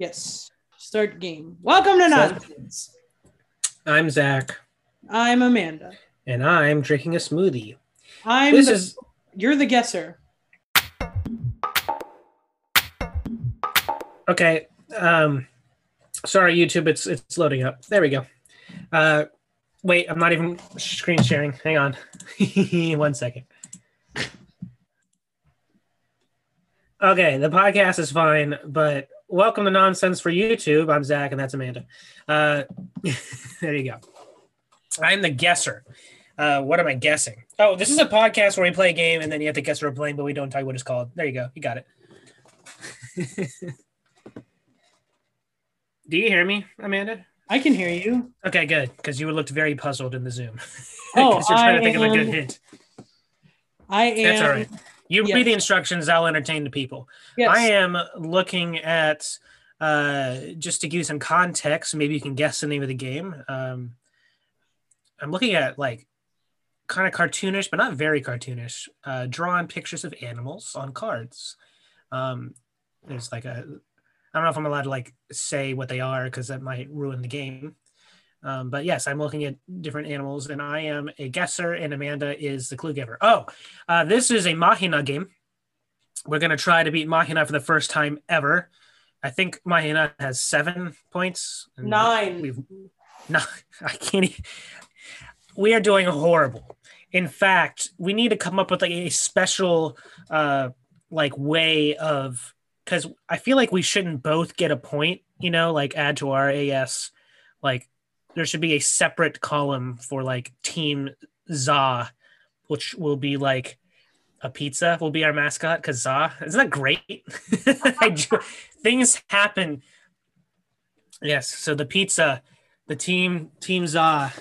Yes. Start game. Welcome to Nonsense. I'm Zach, I'm Amanda. and I'm drinking a smoothie. I'm This the, is you're the guesser. okay. Um, sorry, YouTube. It's it's loading up. There we go. Uh, wait, I'm not even screen sharing. Hang on, one second. Okay, the podcast is fine, but welcome to Nonsense for YouTube. I'm Zach, and that's Amanda. Uh, there you go. I'm the guesser. Uh, what am I guessing? Oh, this is a podcast where we play a game and then you have to guess what we're playing, but we don't tell you what it's called. There you go. You got it. Do you hear me, Amanda? I can hear you. Okay, good. Because you looked very puzzled in the Zoom. Oh, you're trying I to think of a good am- hint. I am. That's all right. You yes. read the instructions, I'll entertain the people. Yes. I am looking at uh, just to give you some context. Maybe you can guess the name of the game. Um, I'm looking at like kind of cartoonish, but not very cartoonish, uh, drawn pictures of animals on cards. Um, there's like a, I don't know if I'm allowed to like say what they are because that might ruin the game. Um, but yes, I'm looking at different animals, and I am a guesser, and Amanda is the clue giver. Oh, uh, this is a Mahina game. We're going to try to beat Mahina for the first time ever. I think Mahina has seven points. Nine. We've no, I can't. e- We are doing horrible. In fact, we need to come up with like a special, uh, like way of because I feel like we shouldn't both get a point. You know, like add to our AS. Like there should be a separate column for like Team Za, which will be like a pizza will be our mascot because Za isn't that great? Ju- Things happen. Yes, so the pizza, the team Team Za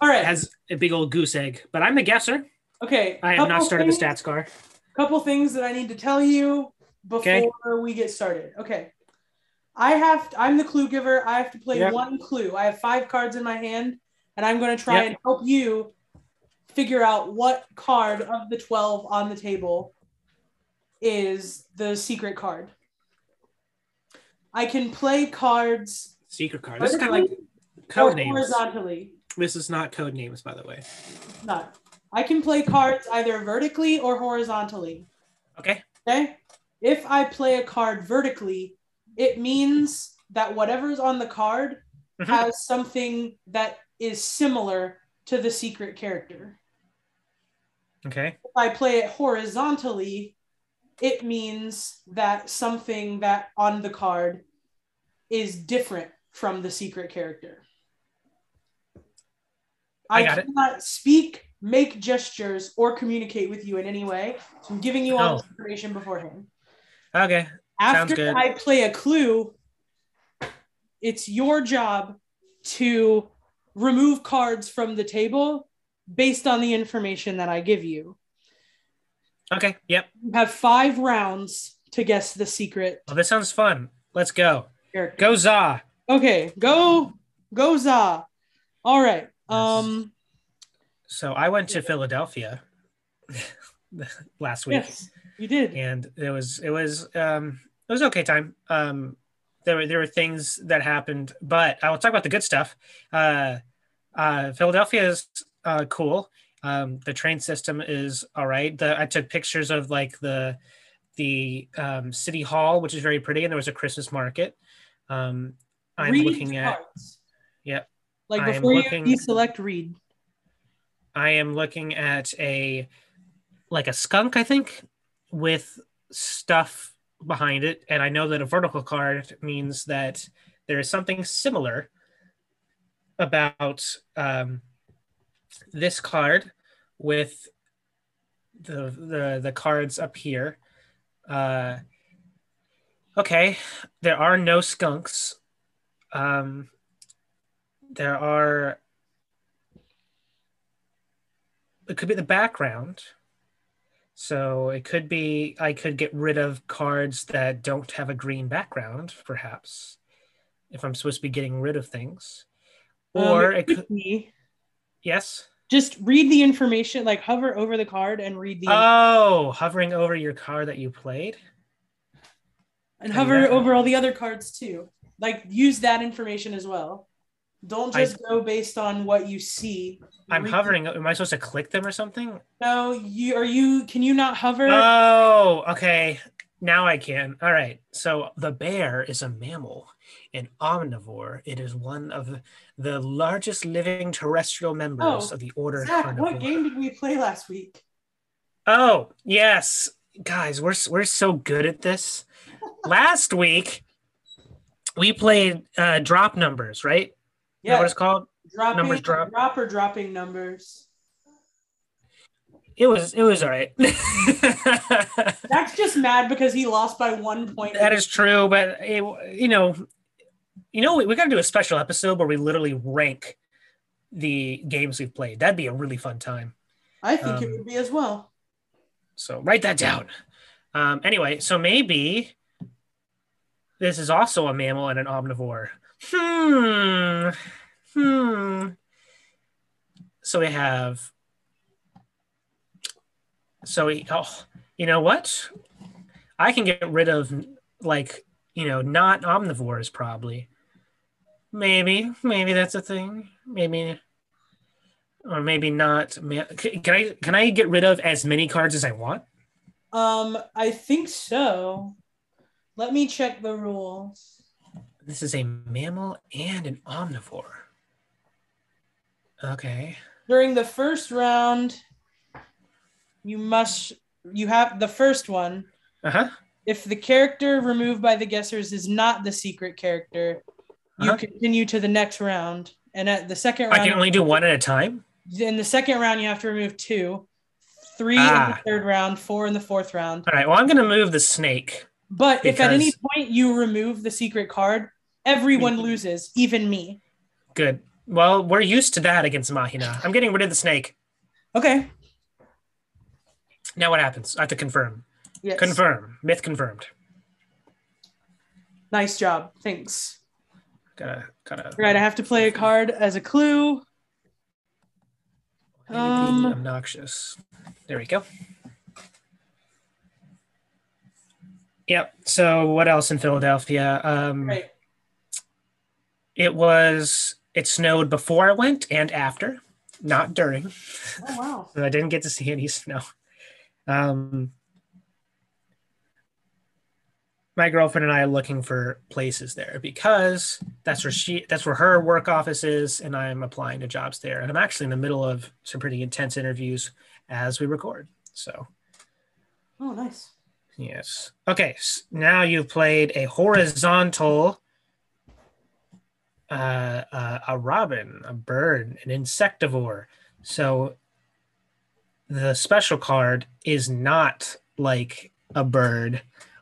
All right. has a big old goose egg, but I'm the guesser. okay. I have not started the stats car. Couple things that I need to tell you before Okay. we get started. Okay. I have. I'm the clue giver. I have to play Yep. one clue. I have five cards in my hand, and I'm going to try Yep. and help you figure out what card of the 12 on the table is the secret card. I can play cards Secret card. This is kind of like code names. horizontally. This is not code names, by the way. Not. I can play cards either vertically or horizontally. Okay. Okay. If I play a card vertically, it means that whatever's on the card Mhm. has something that is similar to the secret character. Okay. If I play it horizontally, it means that something that on the card is different from the secret character. I it. cannot speak, make gestures, or communicate with you in any way. So I'm giving you all Oh. this information beforehand. Okay. After. I play a clue, it's your job to remove cards from the table based on the information that I give you. Okay. Yep. You have five rounds to guess the secret Well, this sounds fun. Let's go. character. Go Za. Okay, go, go Za. All right. Um. So I went to Philadelphia last week. Yes, you did. and it was it was um it was okay time um there were there were things that happened but i will talk about the good stuff uh uh philadelphia is uh cool um the train system is all right the i took pictures of like the the um city hall which is very pretty and there was a christmas market um i'm read looking at. Yep. Like I am before looking- you deselect read. I am looking at a like a skunk, I think, with stuff behind it, and I know that a vertical card means that there is something similar about um, this card with the the the cards up here. Uh, okay, there are no skunks. Um, there are it could be the background. So it could be I could get rid of cards that don't have a green background, perhaps, if I'm supposed to be getting rid of things. Or Um, it could be- yes. just read the information, like hover over the card and read the. Oh, hovering over your card that you played. and hover that. over all the other cards too. Like use that information as well. Don't I- just go based on what you see. I'm hovering. Am I supposed to click them or something? No, you are you. Can you not hover? Oh, okay. Now I can. All right. So the bear is a mammal, an omnivore. It is one of the, largest living terrestrial members Oh, of the order Zach, what game did we play last week? Oh, yes. Guys, we're we're so good at this. Last week we played uh drop numbers, right? Yeah, what it's called? dropping numbers drop. drop or dropping numbers. It was it was all right. That's just mad because he lost by one point. that is true, but it, you know, you know, we, we got to do a special episode where we literally rank the games we've played. That'd be a really fun time. I think it um, would be as well. So write that down. Um, anyway, so maybe this is also a mammal and an omnivore. Hmm. Hmm. So we have. So we. Oh, you know what? I can get rid of like you know not omnivores probably. Maybe maybe that's a thing. Maybe. Or maybe not. Can I can I get rid of as many cards as I want? Um, I think so. Let me check the rules. This is a mammal and an omnivore. Okay. During the first round, you must you have the first one. Uh huh. If the character removed by the guessers is not the secret character, you Uh-huh. continue to the next round. And at the second round, I can only do one at a time. in the second round, you have to remove two, three Ah. in the third round, four in the fourth round. All right. Well, I'm gonna move the snake. But if at any point you remove the secret card, everyone loses, even me. Good. Well, we're used to that against Mahina. I'm getting rid of the snake. Okay. Now what happens? I have to confirm. Yes. Confirm. Myth confirmed. Nice job. Thanks. Gotta gotta. Right, I have to play a card as a clue. Um, obnoxious. There we go. Yep. So what else in Philadelphia? Um, Right. It was. It snowed before I went and after, not during. Oh wow. So I didn't get to see any snow. Um, my girlfriend and I are looking for places there because that's where she that's where her work office is, and I'm applying to jobs there. And I'm actually in the middle of some pretty intense interviews as we record. So Oh nice. Yes. Okay. s- Now you've played a horizontal. Uh, uh, a robin, a bird, an insectivore. So the special card is not like a bird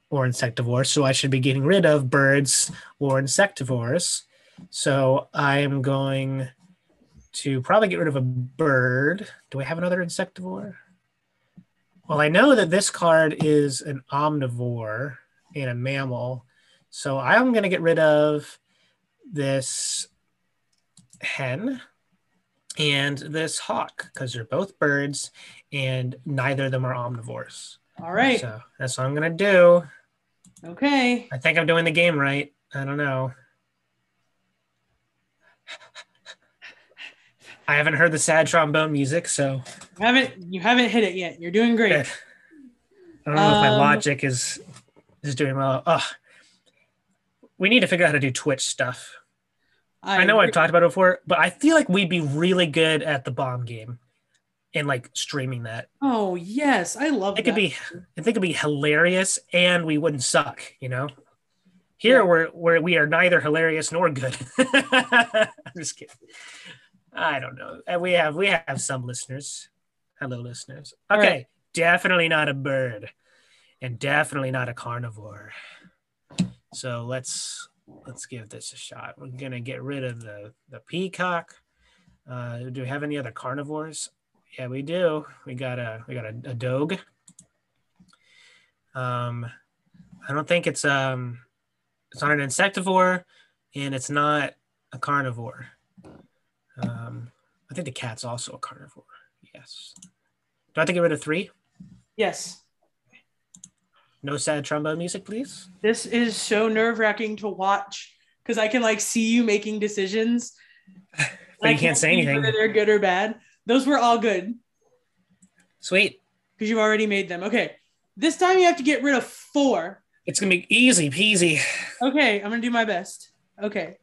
or insectivore. So I should be getting rid of birds or insectivores. So I am going to probably get rid of a bird. Do I have another insectivore? Well, I know that this card is an omnivore and a mammal. So I'm going to get rid of this hen and this hawk because they're both birds and neither of them are omnivores. All right. So that's what I'm going to do. Okay. I think I'm doing the game right. I don't know. I haven't heard the sad trombone music, so You haven't you haven't hit it yet. You're doing great. I don't know if my Um, logic is is doing well. Ugh. We need to figure out how to do Twitch stuff. I know I've talked about it before, but I feel like we'd be really good at the bomb game and like streaming that. Oh yes, I love It that. could be I think it'd be hilarious and we wouldn't suck, you know? Here Yeah. we're where we are neither hilarious nor good. I'm just kidding. I don't know. And we have we have some listeners. Hello listeners. Okay. right. Definitely not a bird. And definitely not a carnivore. So let's let's give this a shot. We're gonna get rid of the the peacock. Uh, do we have any other carnivores? Yeah, we do. We got a we got a, a dog. Um, I don't think it's um, it's not an insectivore, and it's not a carnivore. Um, I think the cat's also a carnivore. Yes. Do I have to get rid of three? yes. No sad trombone music, please. This is so nerve wracking to watch because I can like see you making decisions. But I you can't say anything. Whether they're good or bad. Those were all good Sweet. because you've already made them. Okay. This time you have to get rid of four. It's gonna be easy peasy. Okay, I'm gonna do my best. Okay.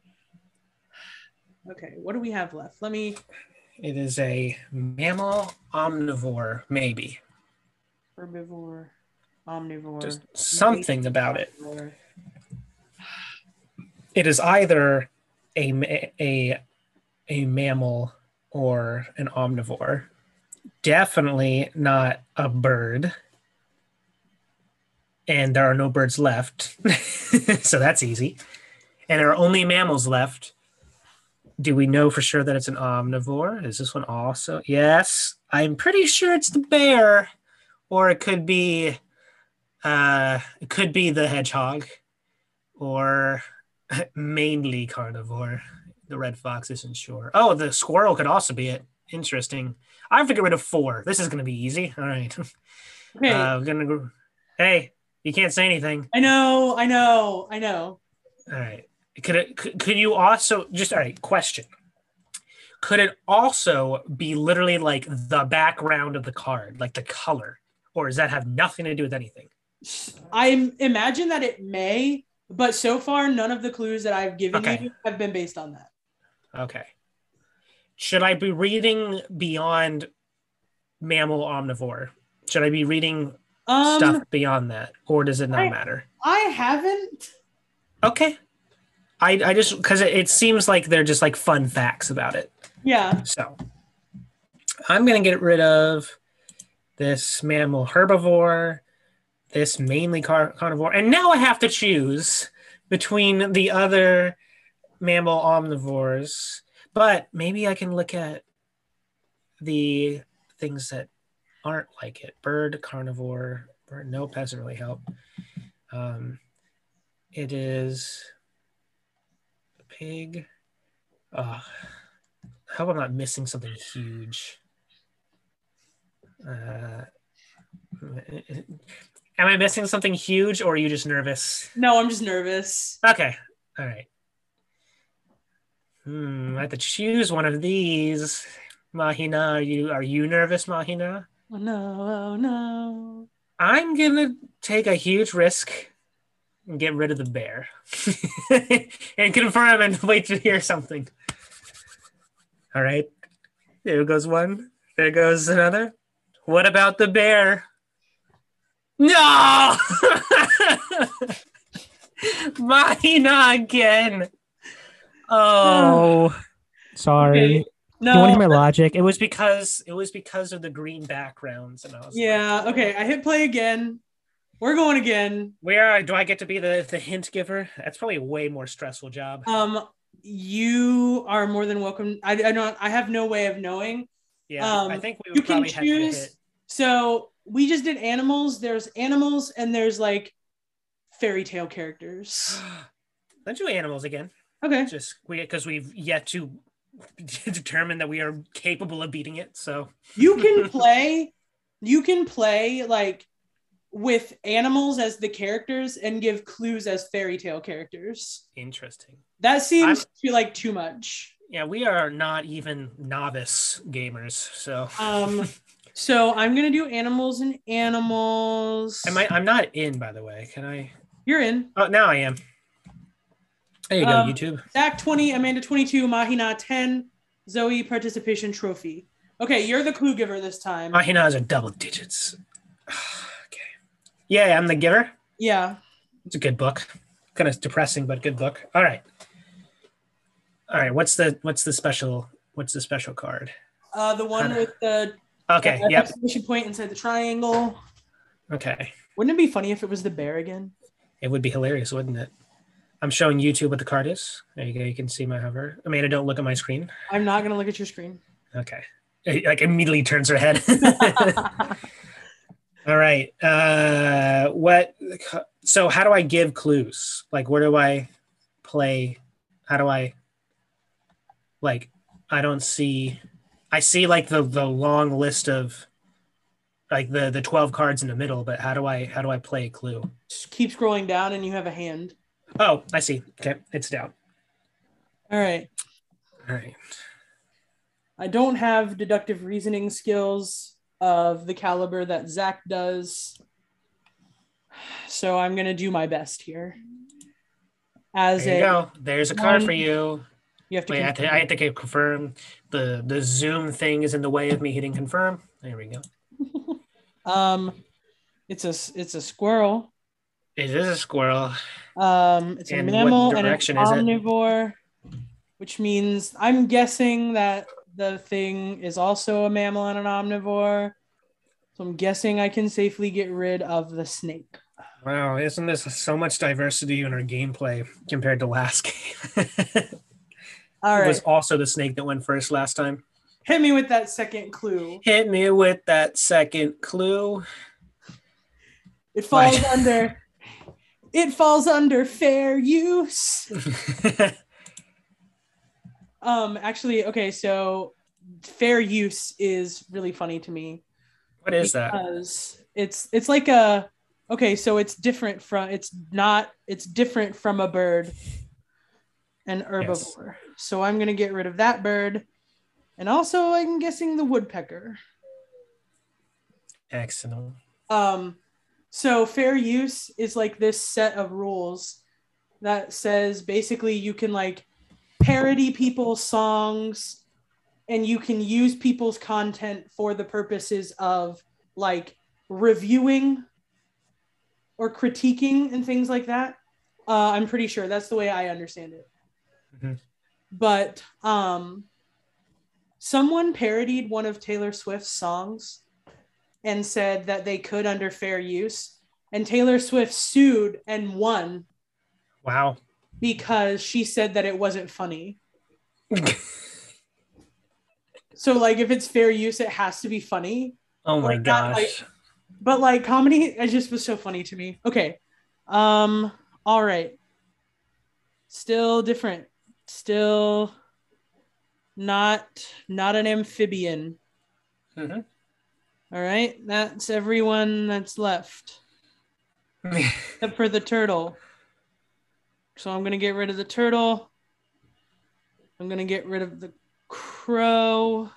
Okay, what do we have left? Let me It is a mammal omnivore, maybe. herbivore, omnivore. Just something about it. It is either a a a mammal or an omnivore. Definitely not a bird. And there are no birds left. so that's easy. And there are only mammals left. Do we know for sure that it's an omnivore? Is this one also? Yes. I'm pretty sure it's the bear. Or it could be uh it could be the hedgehog or mainly carnivore. The red fox isn't sure. Oh, the squirrel could also be it. Interesting. I have to get rid of four. This is going to be easy. All right. Okay, Uh, gonna go. Hey, you can't say anything. I know, I know, I know. All right. Could it? Could, you also just? All right. Question. Could it also be literally like the background of the card, like the color, or does that have nothing to do with anything? I imagine that it may, but so far none of the clues that I've given Okay. you have been based on that. Okay. Should I be reading beyond mammal omnivore? Should I be reading Um, stuff beyond that, or does it not I- matter? I haven't. Okay. I, I just because it, it seems like they're just like fun facts about it. Yeah. So I'm gonna get rid of this mammal herbivore, this mainly car- carnivore, and now I have to choose between the other mammal omnivores. But maybe I can look at the things that aren't like it. Bird, carnivore, bird. Nope, doesn't really help. Um, it is pig. Uh, how am I not missing something huge? Uh, am I missing something huge, or are you just nervous? No, I'm just nervous. Okay, all right. Hmm, I have to choose one of these. Mahina, are you are you nervous, Mahina? Oh no, oh no. I'm gonna take a huge risk and get rid of the bear and confirm and wait to hear something. All right, there goes one. There goes another. What about the bear? No, Mahina again. Oh. oh, sorry. Okay. No. You want to hear my logic? It was because it was because of the green backgrounds, and I was like, yeah. Okay. I hit play again. We're going again. Where do I get to be the, the hint giver? That's probably a way more stressful job. Um, you are more than welcome. I, I don't. I have no way of knowing. yeah, um, I think we you can probably have to choose- So we just did animals. There's animals, and there's like fairy tale characters. Let's do animals again. Okay. Just we because we've yet to determine that we are capable of beating it. So You can play. You can play like with animals as the characters and give clues as fairy tale characters. interesting. That seems to be like too much. Yeah, we are not even novice gamers. So Um, so I'm gonna do animals and animals. am I? I'm not in, by the way. Can I? You're in. Oh, now I am. There you go, Um, YouTube. Zach 20, Amanda 22, Mahina 10, Zoe participation trophy. Okay, you're the clue giver this time. Mahina's has a double digits. Yeah, I'm the giver. yeah. It's a good book. Kind of depressing, but good book. All right. All right. What's the what's the special what's the special card? Uh, the one with the Okay. uh, Yep. exclamation point inside the triangle. Okay. Wouldn't it be funny if it was the bear again? It would be hilarious, wouldn't it? I'm showing YouTube what the card is. There you go. You can see my hover. Amanda, don't look at my screen. I'm not gonna look at your screen. Okay. Like immediately turns her head. All right. Uh what so how do I give clues? Like where do I play? How do I like I don't see I see like the the long list of like the the 12 cards in the middle, but how do I how do I play a clue? Just keep scrolling down and you have a hand. Oh, I see. Okay, it's down. All right. All right. I don't have deductive reasoning skills of the caliber that Zach does. So I'm gonna do my best here. As There you a go. There's a card for you. you have to Wait, I have to, I have to confirm. The the Zoom thing is in the way of me hitting confirm. There we go. um it's a it's a squirrel. It is a squirrel. Um it's a And what mammal and an omnivore, which means I'm guessing that the thing is also a mammal and an omnivore. So I'm guessing I can safely get rid of the snake. Wow, isn't this so much diversity in our gameplay compared to last game? All It was also the snake that went first last time. Hit me with that second clue. Hit me with that second clue. It falls under it falls under fair use. Um actually okay, so fair use is really funny to me what is that? because it's it's like a okay, so it's different from it's not it's different from a bird an herbivore. So I'm going to get rid of that bird. And also I'm guessing the woodpecker. Excellent. Um, so fair use is like this set of rules that says basically you can like parody people's songs and you can use people's content for the purposes of like reviewing or critiquing and things like that. Uh, I'm pretty sure that's the way I understand it. Mhm. But um, someone parodied one of Taylor Swift's songs and said that they could under fair use. And Taylor Swift sued and won Wow. Because she said that it wasn't funny. So, like, if it's fair use, it has to be funny. oh my Or not, like- gosh. But like comedy, it just was so funny to me. Okay. Um, all right. Still different. Still not not an amphibian. Mhm. All right. That's everyone that's left. except for the turtle. So I'm gonna get rid of the turtle. I'm gonna get rid of the crow.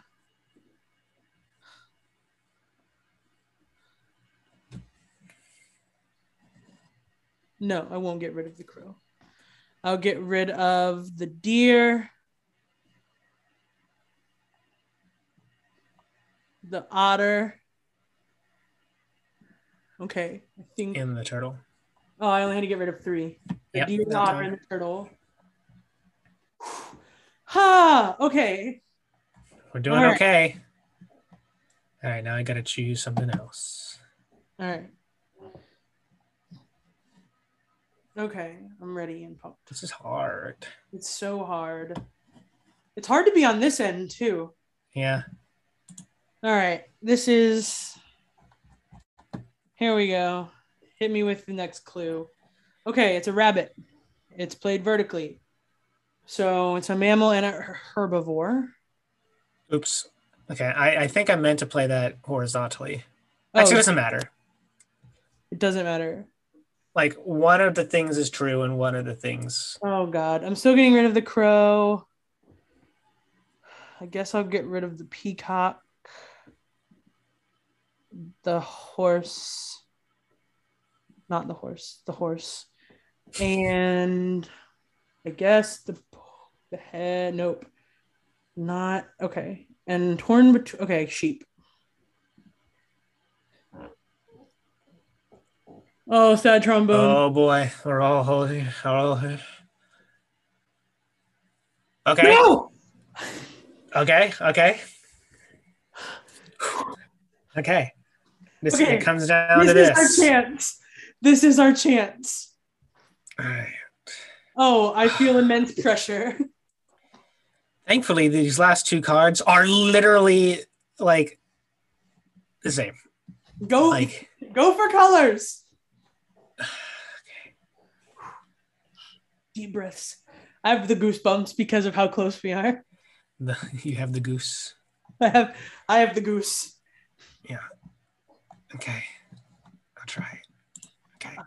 No, I won't get rid of the crow. I'll get rid of the deer. The otter. Okay, I think In the turtle. Oh, I only had to get rid of three. The Yep, deer, the otter, and the turtle. Ha! Okay. We're doing All right. okay. All right, now I got to choose something else. All right. Okay, I'm ready and pumped. This is hard. It's so hard. It's hard to be on this end too. Yeah. All right, this is. Here we go. Hit me with the next clue. Okay, it's a rabbit. It's played vertically. So it's a mammal and a herbivore. Oops. Okay. I, I think I meant to play that horizontally. Oh, Actually, it doesn't matter. it doesn't matter. Like one of the things is true and one of the things. Oh god, I'm still getting rid of the crow. I guess I'll get rid of the peacock. The horse. Not the horse, the horse. And I guess the the head, nope. Not okay. And torn bet- okay, sheep. Oh, sad trombone. Oh boy, we're all holding. All... Okay. No! Okay. Okay. Okay. This Okay, it comes down this to is this. our chance. This is our chance. Oh, I feel immense pressure. Thankfully, these last two cards are literally like the same. Go Like go for colors. Deep breaths. I have the goosebumps because of how close we are. the, you have the goose. I have I have the goose. Yeah. Okay. I'll try. Okay.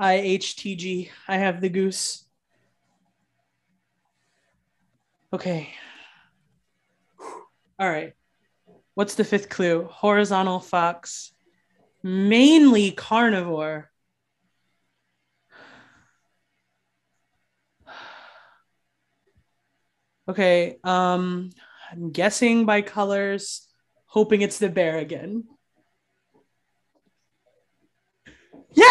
IHTG. I have the goose. Okay. All right. What's the fifth clue? Horizontal fox, mainly carnivore. Okay, um, I'm guessing by colors, hoping it's the bear again. Yes!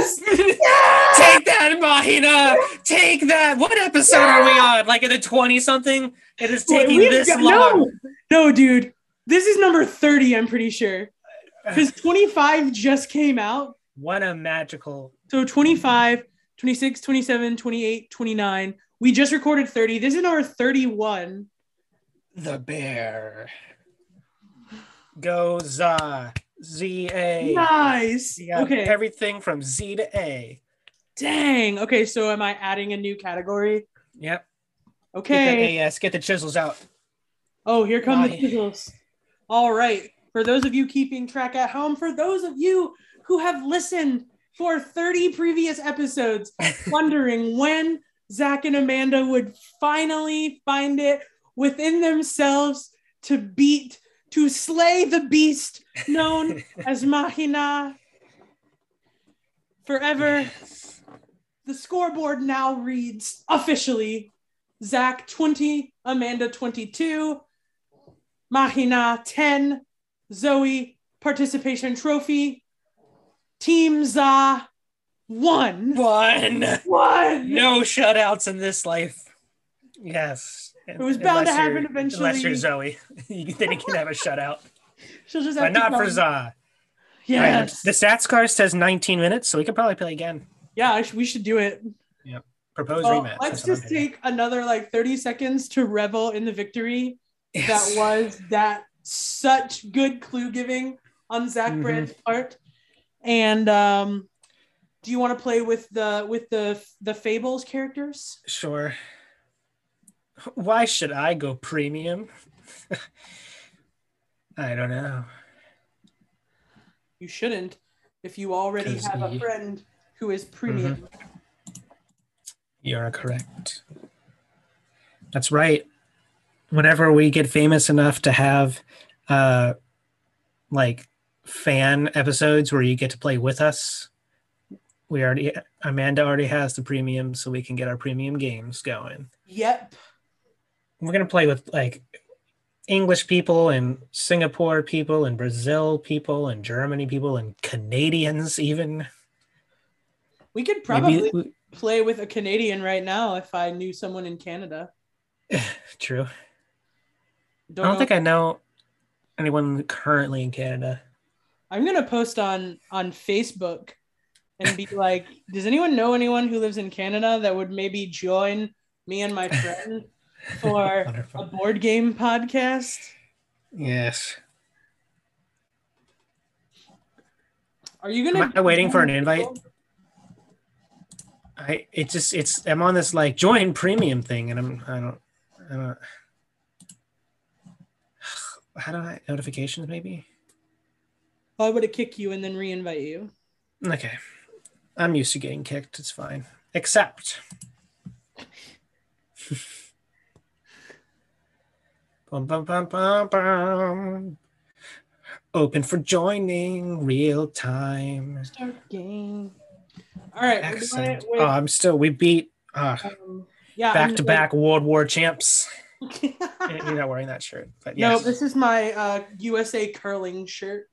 yes! Take that, Mahina! Take that! What episode are we on? Like in the 20 something? It is taking We've this got- long. No, no, dude. This is number 30, I'm pretty sure. Because 25 just came out. What a magical. So 25, 26, 27, 28, 29. We just recorded 30. This is number 31. The bear. goes za. Z A. Nice. Okay. everything from Z to A. Dang. Okay, so am I adding a new category? Yep. Okay. AS. Get the chisels out. Oh, here come the chisels. All right. For those of you keeping track at home, for those of you who have listened for 30 previous episodes, wondering when Zach and Amanda would finally find it within themselves to beat, to slay the beast known as Mahina forever. The scoreboard now reads officially Zach 20, Amanda 22, Mahina 10, Zoe participation trophy, Team Za 1. One. One. No shutouts in this life. Yes. It was bound to happen eventually. Unless you're Zoe. Then you can have a shutout. She'll just have But to not for come. Za. Yes. The stats card says 19 minutes, so we could probably play again. yeah, I sh- we should do it. Yeah. Propose Well, rematch. let's That's what I'm just take another like 30 seconds to revel in the victory Yes. that was that such good clue giving on Zach Mhm. Brand's part. And um, do you want to play with the with the the Fables characters? Sure. Why should I go premium? I don't know. You shouldn't if you already have a friend who is premium. You're correct. That's right. Whenever we get famous enough to have uh like fan episodes where you get to play with us, we already Amanda already has the premium so we can get our premium games going. Yep. We're going to play with like English people and Singapore people and Brazil people and Germany people and Canadians even. We could Maybe- probably play with a Canadian right now if I knew someone in Canada. true. Don't, I don't know- think I know anyone currently in Canada. I'm gonna post on on Facebook and be like, does anyone know anyone who lives in Canada that would maybe join me and my friend for a board game podcast? Yes. Are you gonna? Am I waiting for an invite? I it just it's I'm on this like join premium thing and I'm I don't I don't how do I notifications maybe? I would have kick you and then re-invite you. Okay. I'm used to getting kicked. It's fine. Except. bum, bum, bum, bum, bum. Open for joining real time. Start game. All right. Excellent. Oh, I'm still, we beat uh, um, yeah. back to back World War champs. You're not wearing that shirt, but No, this is my uh, USA curling shirt.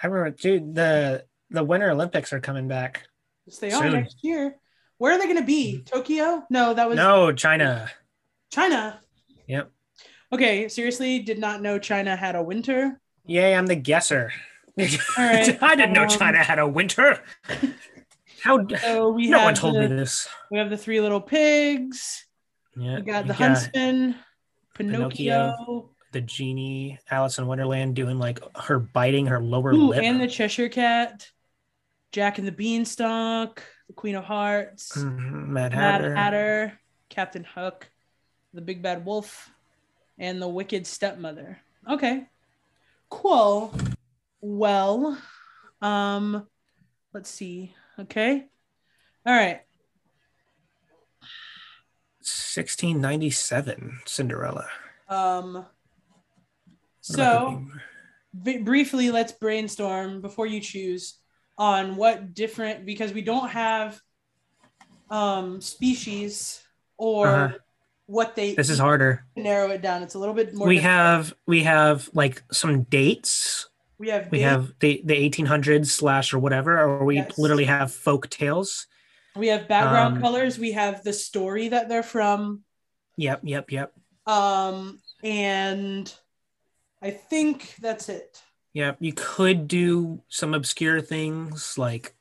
I remember, dude, the, the Winter Olympics are coming back. Yes, they are next year. Where are they going to be? Tokyo? No, that was No, China. China. Yep. Okay, seriously, did not know China had a winter. Yay, I'm the guesser. right, I didn't know um, China had a winter. How So we no have one told the, me this. we have the three little pigs. Yeah, We got the huntsman, Pinocchio, Pinocchio. the genie, Alice in Wonderland doing like her biting her lower Ooh, lip. and the Cheshire Cat, Jack and the Beanstalk, the Queen of Hearts, Mhm, Mad Mad Hatter. Hatter, Captain Hook, the Big Bad Wolf, and the Wicked Stepmother. Okay, cool. well. Um, let's see. Okay. All right. 1697 Cinderella. Um, so v- briefly, let's brainstorm before you choose on what different because we don't have um species or Uh-huh. What they this is harder. narrow it down. It's a little bit more. We difficult. have we have like some dates. we have We have the the 1800s slash or whatever, or we Yes. literally have folk tales. we have background um, colors. We have the story that they're from. Yep, yep, yep, Um, and I think that's it. yep. You could do some obscure things like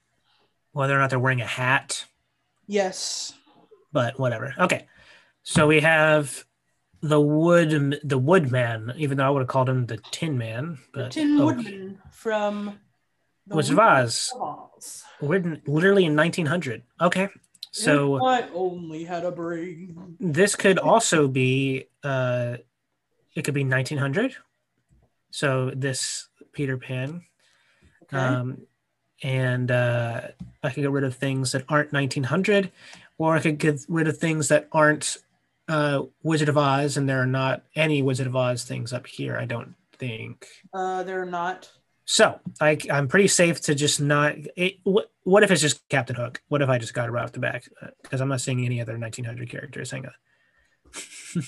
whether or not they're wearing a hat, Yes. but whatever. Okay, so we have the wood the woodman, even though I would have called him the Tin Man, The but Tin oh, Woodman from the Wizard of Oz. Oz. We're literally in 1900. Okay, so. If I only had a brain. this could also be uh it could be 1900 so this peter pan Okay. um and uh i could get rid of things that aren't 1900 or i could get rid of things that aren't uh wizard of oz and there are not any wizard of oz things up here i don't think. Uh, they're not. so I, i'm pretty safe to just not it, what, what if it's just captain hook? What if i just got it right off the back? Because i'm not seeing any other 1900 characters. Hang on.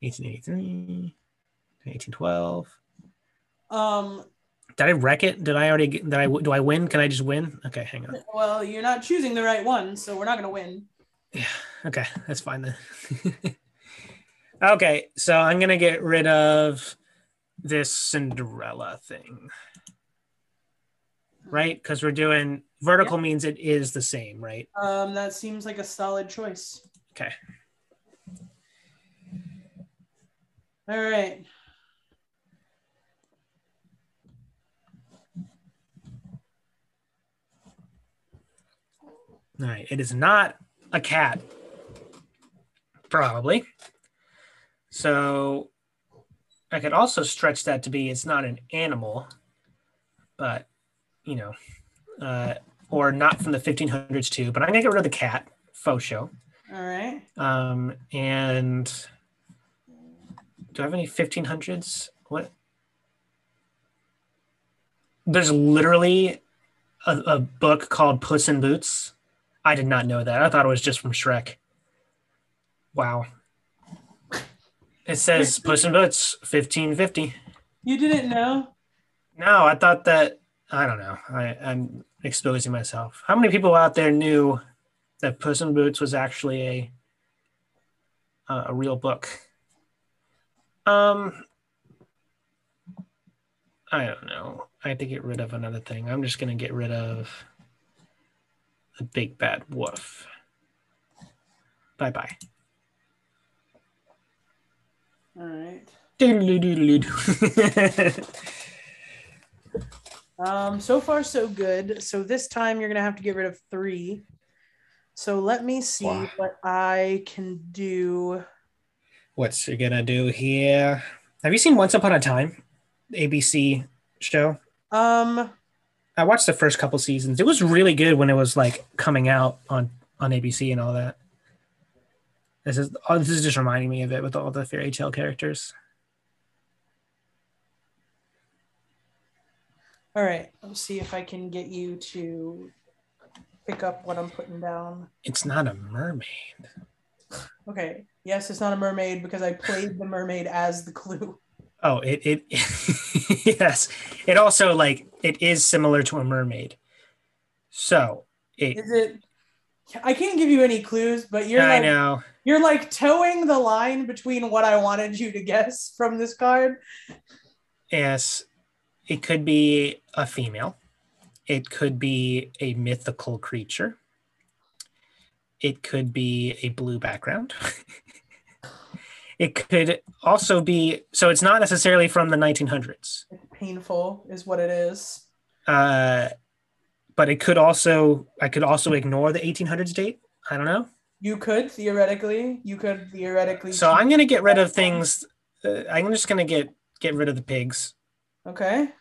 1883 1812 Um. did i wreck it? Did i already get, did i do i win? Can i just win? Okay hang on. Well, you're not choosing the right one, so we're not gonna win. okay that's fine then okay so i'm gonna get rid of this cinderella thing right because we're doing vertical means it is the same right Um. That seems like a solid choice. okay All right. All right. It is not a cat. Probably. So I could also stretch that to be it's not an animal, but you know, uh, or not from the 1500s too. But I'm gonna get rid of the cat, faux show. All right. Um, and do I have any 1500s? What? There's literally a, a book called Puss in Boots. I did not know that. I thought it was just from Shrek. Wow. It says Puss in Boots 1550. You didn't know? No, I thought that I don't know. I, I'm exposing myself. How many people out there knew that Puss in Boots was actually a a, a real book? Um, I don't know. I have to get rid of another thing. I'm just gonna get rid of the big bad wolf. Bye bye. All right. Um, so far so good. So this time you're gonna have to get rid of three. So let me see Wow. what I can do. What's you gonna do here? Have you seen Once Upon a Time, ABC show? Um, I watched the first couple seasons. It was really good when it was like coming out on on ABC and all that. This is oh, this is just reminding me of it with all the fairy tale characters. all right. Let's see if I can get you to pick up what I'm putting down. It's not a mermaid. Okay. Yes, it's not a mermaid because I played the mermaid as the clue. Oh, it it yes. It also like it is similar to a mermaid. So it Is it? I can't give you any clues, but you're I like know. you're like towing the line between what I wanted you to guess from this card. Yes, it could be a female. It could be a mythical creature. It could be a blue background. it could also be so it's not necessarily from the 1900s. Painful is what it is. Uh, but it could also I could also ignore the 1800s date. I don't know. You could theoretically, you could theoretically. So I'm gonna get rid of things. Uh, I'm just gonna get get rid of the pigs. okay.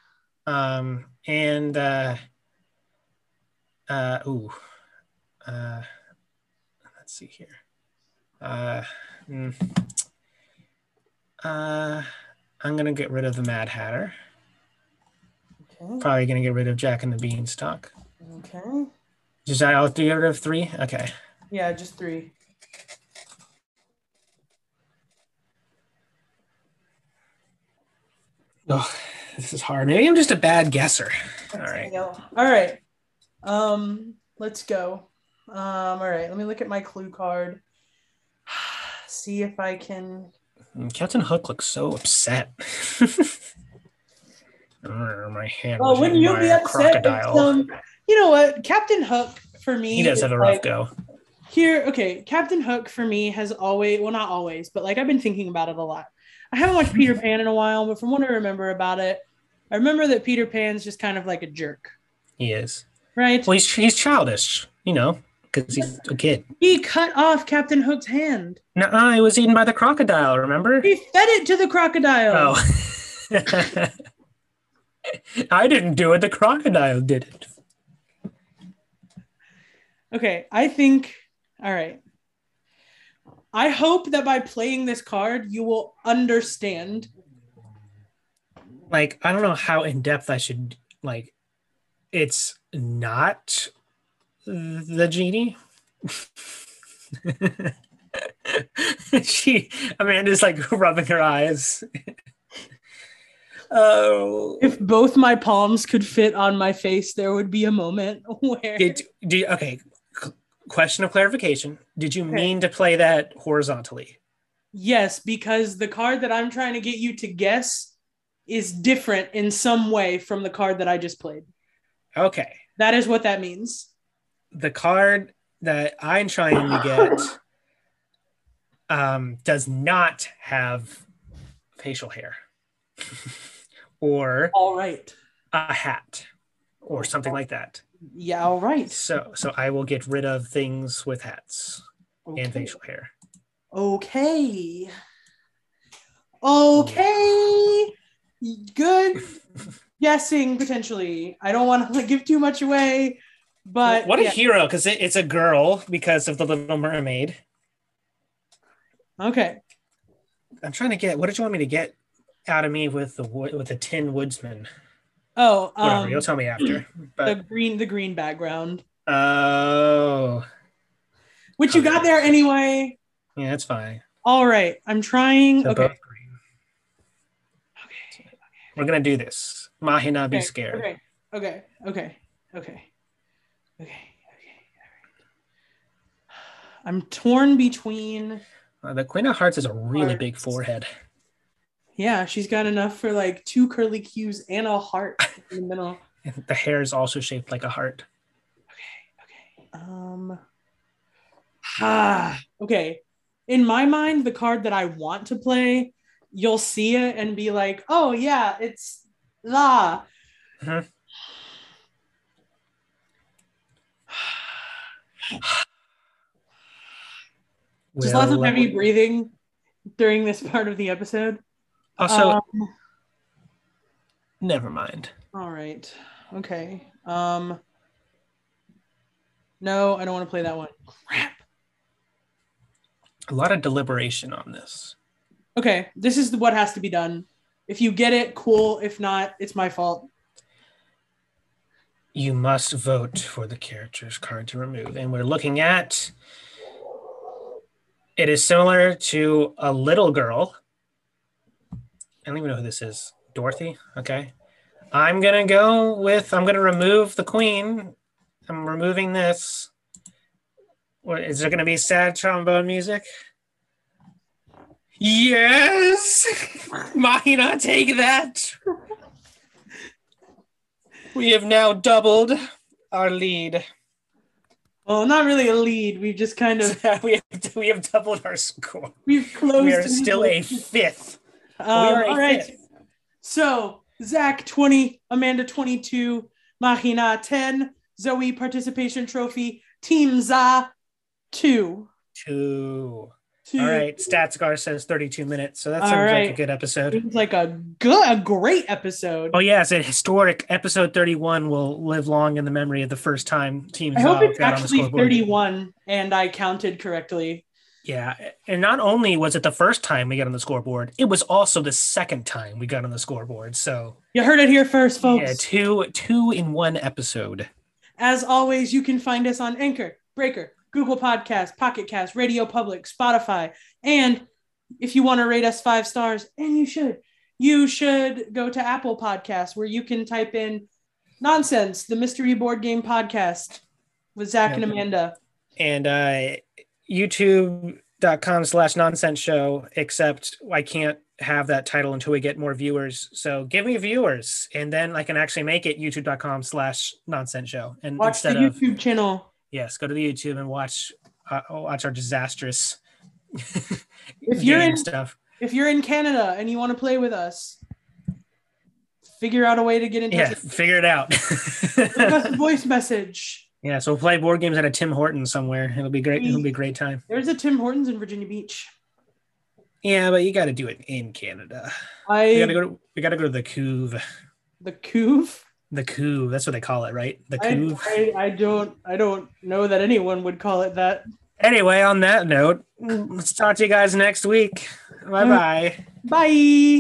Um, and uh, uh, ooh, uh, let's see here. Uh, mm, uh, I'm gonna get rid of the Mad Hatter. Okay. Probably gonna get rid of Jack and the Beanstalk. Okay. Just I'll get rid of three. Okay. Yeah, just three. Oh, this is hard. Maybe I'm just a bad guesser. All right. All right. Um, let's go. Um, all right. Let me look at my clue card. See if I can. Mm, Captain Hook looks so upset. My hand. Oh, was wouldn't you be upset? Crocodile. um, you know what? Captain Hook for me. he does have a rough like- go. Here, okay, Captain Hook for me has always, well, not always, but like I've been thinking about it a lot. I haven't watched Peter Pan in a while, but from what I remember about it, I remember that Peter Pan's just kind of like a jerk, He is. right? Well, he's he's childish, you know, because he's a kid. He cut off Captain Hook's hand. No, it was eaten by the crocodile. Remember? He fed it to the crocodile. Oh. I didn't do it. The crocodile did it. Okay, I think, all right. I hope that by playing this card, you will understand. Like, I don't know how in depth I should like. It's not the genie. she Amanda's like rubbing her eyes. oh. If both my palms could fit on my face, there would be a moment where. Did, do you, okay. c- Question of clarification. Did you Okay. mean to play that horizontally? Yes, because the card that I'm trying to get you to guess is different in some way from the card that I just played. Okay. That is what that means. The card that I'm trying to get um, does not have facial hair or All right. a hat or something like that. Yeah, all right. So, so I will get rid of things with hats and facial hair. Okay. Okay. Good guessing potentially. I don't want to give too much away, but what a yeah. hero! Because it, it's a girl because of the Little Mermaid. okay. I'm trying to get. What did you want me to get out of me with the with the Tin Woodsman? Oh, Whatever, um, you'll tell me after. the green, the green background, oh, which you got there anyway. yeah, that's fine. All right, I'm trying. They're Okay. both green. We're gonna do this. Mahina, be Okay, scared. Okay. Okay. Okay. Okay. Okay. Okay. I'm torn between. Uh, the Queen of Hearts has a really Hearts. big forehead. Yeah, she's got enough for like two curly cues and a heart in the middle. The hair is also shaped like a heart. Okay. Okay. Um. Ah. Okay. In my mind, the card that I want to play, you'll see it and be like, "Oh yeah, it's la." Mhm. Just lots of heavy breathing during this part of the episode. Also, Um, never mind. All right. Okay. Um No, I don't want to play that one. Crap. A lot of deliberation on this. Okay, this is what has to be done. If you get it, cool. If not, it's my fault. You must vote for the character's card to remove. And we're looking at it is similar to a little girl. I don't even know who this is. Dorothy? Okay. I'm gonna go with I'm gonna remove the queen. I'm removing this. What is there gonna be sad trombone music? Yes! Mahina, take that! We have now doubled our lead. Well, not really a lead. We've just kind of we have we have doubled our score. we've closed. We are still a fifth. Um, are all right. fifth. So Zach twenty, Amanda twenty two, Mahina ten, Zoe participation trophy, Team Za two. Two. To All right. StatsGar says 32 minutes. So that All sounds like a good episode. Seems like a good, a great episode. Oh, yeah. It's a historic episode 31 will live long in the memory of the first time Team I hope it's got on the actually 31 and I counted correctly. Yeah. And not only was it the first time we got on the scoreboard, it was also the second time we got on the scoreboard. So, You heard it here first, folks. yeah, two two in one episode. As always, you can find us on Anchor, Breaker, Google Podcast, Pocket Cast, Radio Public, Spotify, and if you want to rate us five stars, and you should, you should go to Apple Podcasts where you can type in nonsense, the mystery board game podcast with Zach and Amanda. and uh youtube.com slash nonsense show except i can't have that title until we get more viewers so give me viewers and then i can actually make it youtube.com slash nonsense show and Watch the instead of YouTube channel. Yes go to the youtube and watch uh, watch our disastrous If you're in- stuff. If you're in Canada and you want to play with us, figure out a way to get in yeah figure it out. Leave us a voice message. yeah so we'll play board games at a tim hortons somewhere. It'll be great it'll be a great time. There's a Tim Hortons in Virginia Beach. yeah but you got to do it in canada. I we gotta go to, we gotta go to the couve. The Couve. The Couve, that's what they call it, right? The I, I, I don't I don't know that anyone would call it that. Anyway, on that note, let's talk to you guys next week. Bye bye. Bye.